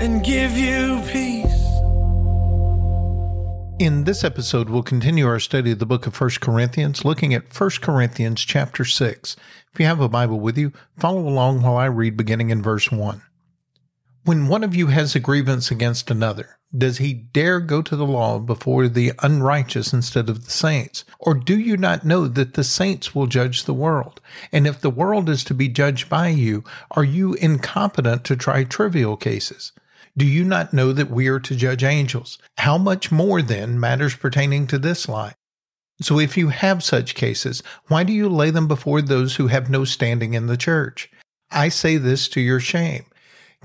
and give you peace. In this episode, we'll continue our study of the book of 1 Corinthians, looking at 1 Corinthians chapter 6. If you have a Bible with you, follow along while I read beginning in verse 1. When one of you has a grievance against another, does he dare go to the law before the unrighteous instead of the saints? Or do you not know that the saints will judge the world? And if the world is to be judged by you, are you incompetent to try trivial cases? Do you not know that we are to judge angels? How much more then matters pertaining to this life? So if you have such cases, why do you lay them before those who have no standing in the church? I say this to your shame.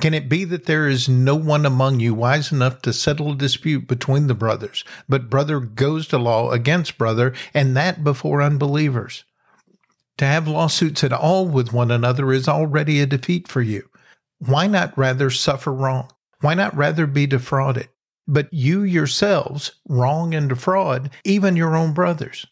Can it be that there is no one among you wise enough to settle a dispute between the brothers, but brother goes to law against brother, and that before unbelievers? To have lawsuits at all with one another is already a defeat for you. Why not rather suffer wrong? Why not rather be defrauded? But you yourselves wrong and defraud even your own brothers.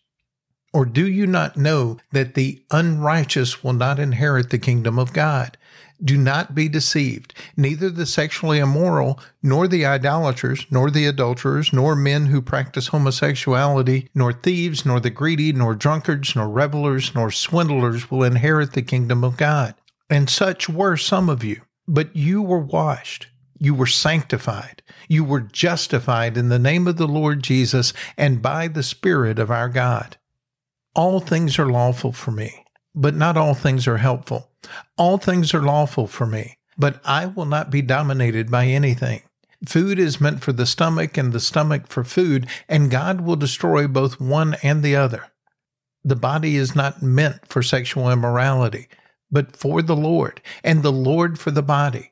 Or do you not know that the unrighteous will not inherit the kingdom of God? Do not be deceived. Neither the sexually immoral, nor the idolaters, nor the adulterers, nor men who practice homosexuality, nor thieves, nor the greedy, nor drunkards, nor revelers, nor swindlers will inherit the kingdom of God. And such were some of you. But you were washed you were sanctified. You were justified in the name of the Lord Jesus and by the Spirit of our God. All things are lawful for me, but not all things are helpful. All things are lawful for me, but I will not be dominated by anything. Food is meant for the stomach and the stomach for food, and God will destroy both one and the other. The body is not meant for sexual immorality, but for the Lord, and the Lord for the body.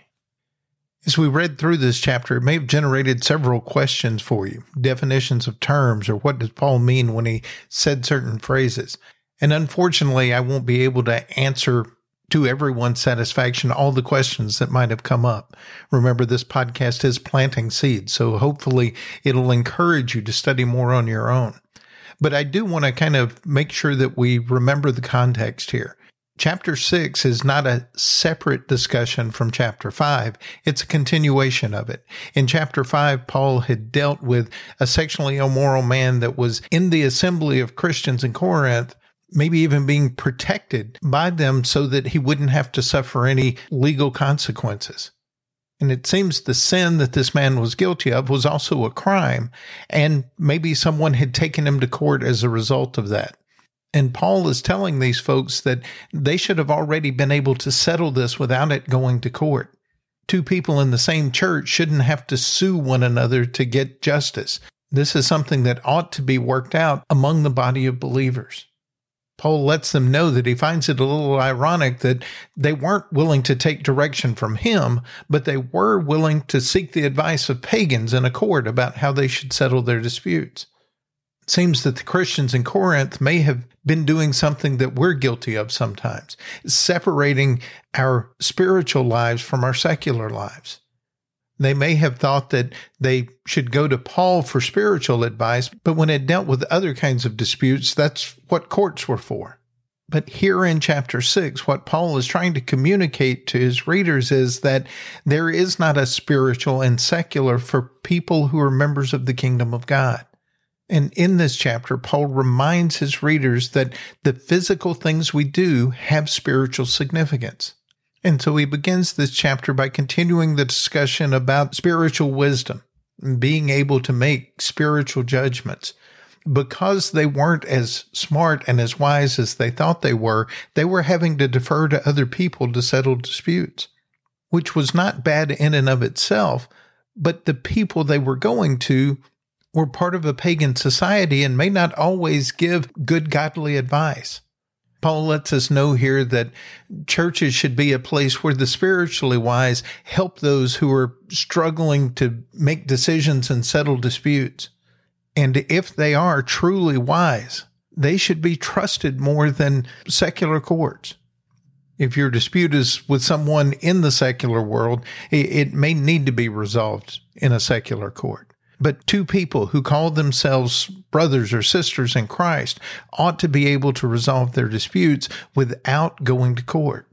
As we read through this chapter, it may have generated several questions for you definitions of terms, or what does Paul mean when he said certain phrases. And unfortunately, I won't be able to answer to everyone's satisfaction all the questions that might have come up. Remember, this podcast is planting seeds, so hopefully it'll encourage you to study more on your own. But I do want to kind of make sure that we remember the context here. Chapter 6 is not a separate discussion from chapter 5, it's a continuation of it. In chapter 5, Paul had dealt with a sexually immoral man that was in the assembly of Christians in Corinth, maybe even being protected by them so that he wouldn't have to suffer any legal consequences. And it seems the sin that this man was guilty of was also a crime, and maybe someone had taken him to court as a result of that. And Paul is telling these folks that they should have already been able to settle this without it going to court. Two people in the same church shouldn't have to sue one another to get justice. This is something that ought to be worked out among the body of believers. Paul lets them know that he finds it a little ironic that they weren't willing to take direction from him, but they were willing to seek the advice of pagans in a court about how they should settle their disputes. Seems that the Christians in Corinth may have been doing something that we're guilty of sometimes, separating our spiritual lives from our secular lives. They may have thought that they should go to Paul for spiritual advice, but when it dealt with other kinds of disputes, that's what courts were for. But here in chapter six, what Paul is trying to communicate to his readers is that there is not a spiritual and secular for people who are members of the kingdom of God. And in this chapter, Paul reminds his readers that the physical things we do have spiritual significance. And so he begins this chapter by continuing the discussion about spiritual wisdom, being able to make spiritual judgments because they weren't as smart and as wise as they thought they were, they were having to defer to other people to settle disputes, which was not bad in and of itself. But the people they were going to were part of a pagan society and may not always give good godly advice. Paul lets us know here that churches should be a place where the spiritually wise help those who are struggling to make decisions and settle disputes. And if they are truly wise, they should be trusted more than secular courts. If your dispute is with someone in the secular world, it, may need to be resolved in a secular court. But two people who call themselves brothers or sisters in Christ ought to be able to resolve their disputes without going to court.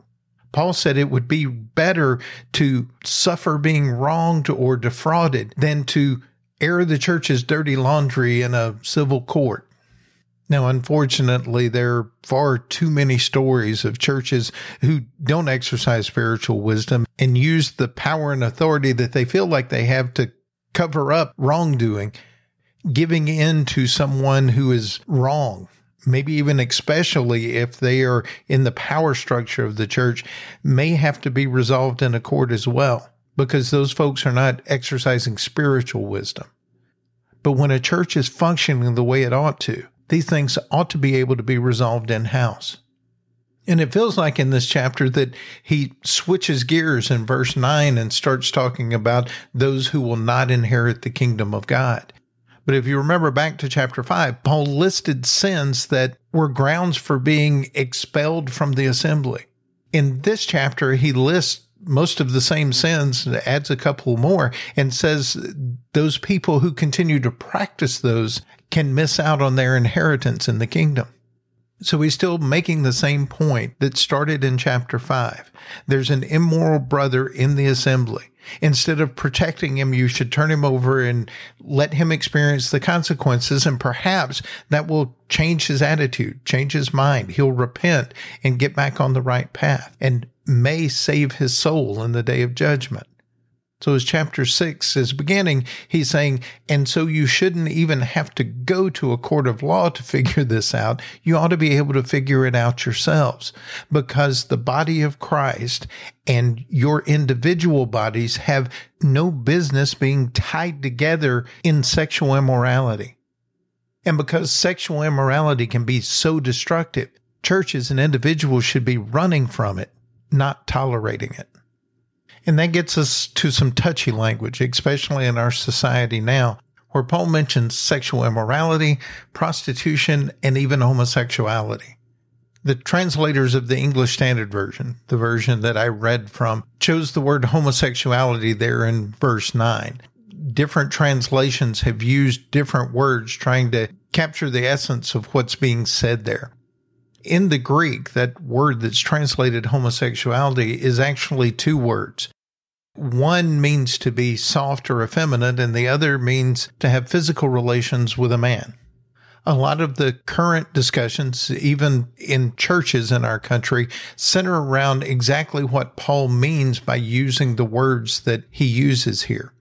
Paul said it would be better to suffer being wronged or defrauded than to air the church's dirty laundry in a civil court. Now, unfortunately, there are far too many stories of churches who don't exercise spiritual wisdom and use the power and authority that they feel like they have to cover up wrongdoing, giving in to someone who is wrong. Maybe even especially if they are in the power structure of the church, may have to be resolved in a court as well because those folks are not exercising spiritual wisdom. But when a church is functioning the way it ought to, these things ought to be able to be resolved in house. And it feels like in this chapter that he switches gears in verse 9 and starts talking about those who will not inherit the kingdom of God. But if you remember back to chapter 5, Paul listed sins that were grounds for being expelled from the assembly. In this chapter, he lists most of the same sins, and adds a couple more, and says those people who continue to practice those can miss out on their inheritance in the kingdom. So he's still making the same point that started in chapter 5. There's an immoral brother in the assembly. Instead of protecting him, you should turn him over and let him experience the consequences. And perhaps that will change his attitude, change his mind. He'll repent and get back on the right path and may save his soul in the day of judgment. So as chapter six is beginning, he's saying, and so you shouldn't even have to go to a court of law to figure this out. You ought to be able to figure it out yourselves because the body of Christ and your individual bodies have no business being tied together in sexual immorality. And because sexual immorality can be so destructive, churches and individuals should be running from it, not tolerating it. And that gets us to some touchy language, especially in our society now, where Paul mentions sexual immorality, prostitution, and even homosexuality. The translators of the English Standard Version, the version that I read from, chose the word homosexuality there in verse 9. Different translations have used different words trying to capture the essence of what's being said there. In the Greek, that word that's translated homosexuality is actually two words one means to be soft or effeminate, and the other means to have physical relations with a man. A lot of the current discussions, even in churches in our country, center around exactly what Paul means by using the words that he uses here.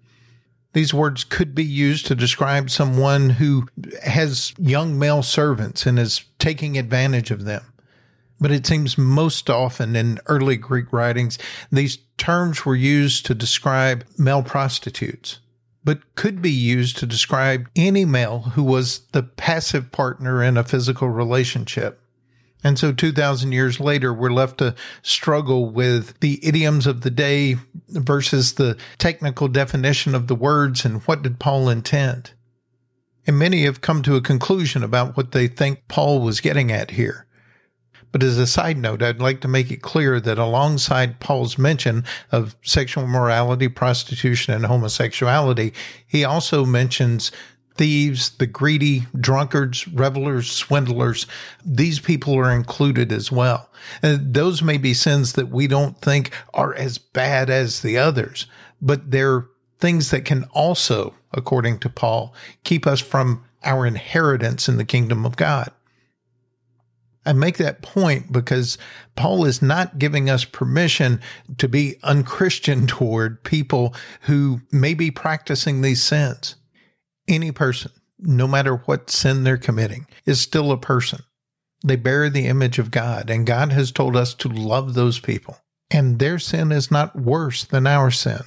These words could be used to describe someone who has young male servants and is taking advantage of them. But it seems most often in early Greek writings, these terms were used to describe male prostitutes, but could be used to describe any male who was the passive partner in a physical relationship. And so 2000 years later, we're left to struggle with the idioms of the day versus the technical definition of the words and what did Paul intend. And many have come to a conclusion about what they think Paul was getting at here. But as a side note, I'd like to make it clear that alongside Paul's mention of sexual morality, prostitution, and homosexuality, he also mentions thieves, the greedy, drunkards, revelers, swindlers, these people are included as well. And those may be sins that we don't think are as bad as the others, but they're things that can also, according to Paul, keep us from our inheritance in the kingdom of God. I make that point because Paul is not giving us permission to be unchristian toward people who may be practicing these sins. Any person, no matter what sin they're committing, is still a person. They bear the image of God, and God has told us to love those people. And their sin is not worse than our sin.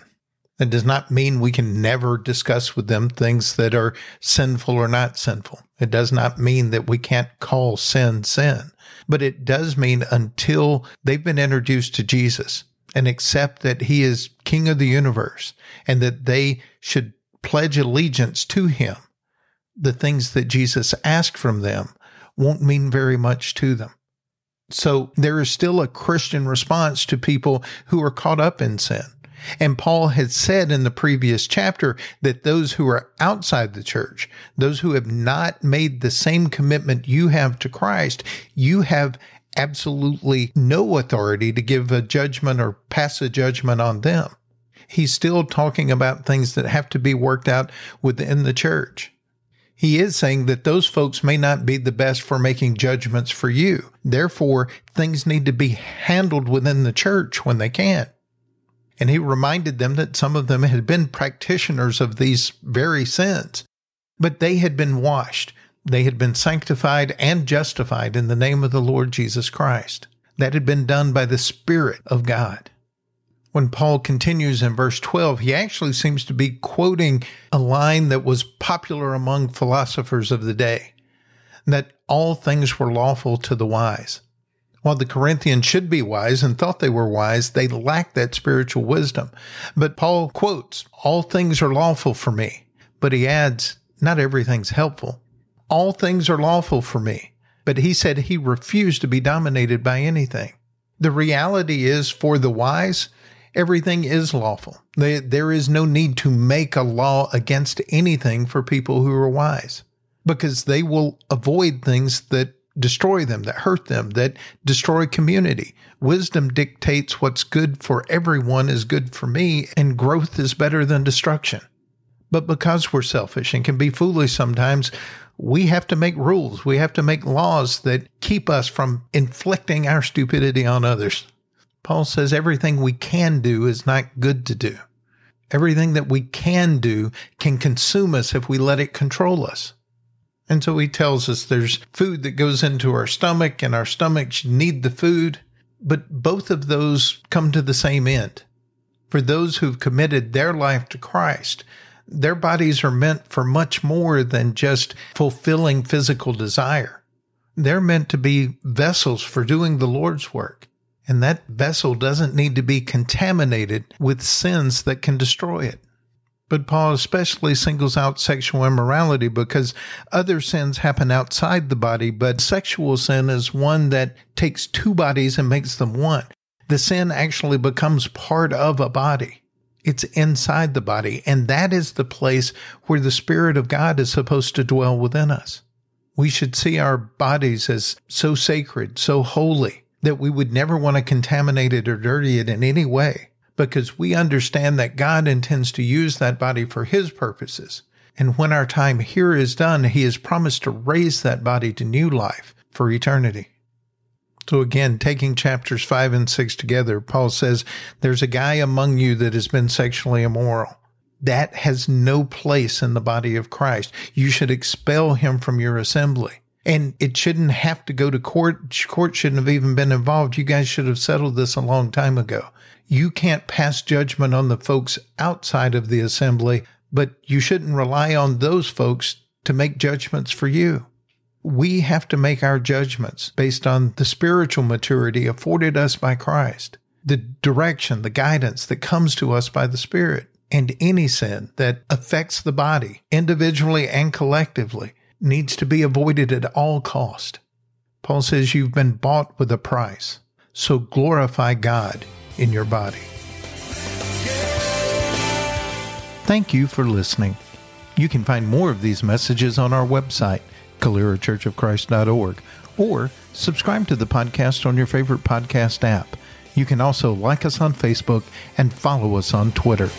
That does not mean we can never discuss with them things that are sinful or not sinful. It does not mean that we can't call sin sin, but it does mean until they've been introduced to Jesus and accept that he is king of the universe and that they should pledge allegiance to him, the things that Jesus asked from them won't mean very much to them. So there is still a Christian response to people who are caught up in sin. And Paul had said in the previous chapter that those who are outside the church, those who have not made the same commitment you have to Christ, you have absolutely no authority to give a judgment or pass a judgment on them. He's still talking about things that have to be worked out within the church. He is saying that those folks may not be the best for making judgments for you. Therefore, things need to be handled within the church when they can. And he reminded them that some of them had been practitioners of these very sins, but they had been washed. They had been sanctified and justified in the name of the Lord Jesus Christ. That had been done by the Spirit of God. When Paul continues in verse 12, he actually seems to be quoting a line that was popular among philosophers of the day that all things were lawful to the wise. While the Corinthians should be wise and thought they were wise, they lacked that spiritual wisdom. But Paul quotes, All things are lawful for me. But he adds, Not everything's helpful. All things are lawful for me. But he said he refused to be dominated by anything. The reality is, for the wise, everything is lawful. There is no need to make a law against anything for people who are wise because they will avoid things that destroy them, that hurt them, that destroy community. Wisdom dictates what's good for everyone is good for me, and growth is better than destruction. But because we're selfish and can be foolish sometimes, we have to make rules. We have to make laws that keep us from inflicting our stupidity on others. Paul says everything we can do is not good to do. Everything that we can do can consume us if we let it control us. And so he tells us there's food that goes into our stomach and our stomachs need the food, but both of those come to the same end. For those who've committed their life to Christ, their bodies are meant for much more than just fulfilling physical desire. They're meant to be vessels for doing the Lord's work. And that vessel doesn't need to be contaminated with sins that can destroy it. But Paul especially singles out sexual immorality because other sins happen outside the body, but sexual sin is one that takes two bodies and makes them one. The sin actually becomes part of a body. It's inside the body, and that is the place where the Spirit of God is supposed to dwell within us. We should see our bodies as so sacred, so holy, that we would never want to contaminate it or dirty it in any way because we understand that God intends to use that body for His purposes. And when our time here is done, He has promised to raise that body to new life for eternity. So again, taking chapters 5 and 6 together, Paul says, There's a guy among you that has been sexually immoral. That has no place in the body of Christ. You should expel him from your assembly. And it shouldn't have to go to court. Court shouldn't have even been involved. You guys should have settled this a long time ago. You can't pass judgment on the folks outside of the assembly, but you shouldn't rely on those folks to make judgments for you. We have to make our judgments based on the spiritual maturity afforded us by Christ, the direction, the guidance that comes to us by the Spirit, and any sin that affects the body, individually and collectively, needs to be avoided at all cost. Paul says you've been bought with a price, so glorify God in your body. Thank you for listening. You can find more of these messages on our website, CaleraChurchOfChrist.org, or subscribe to the podcast on your favorite podcast app. You can also like us on Facebook and follow us on Twitter.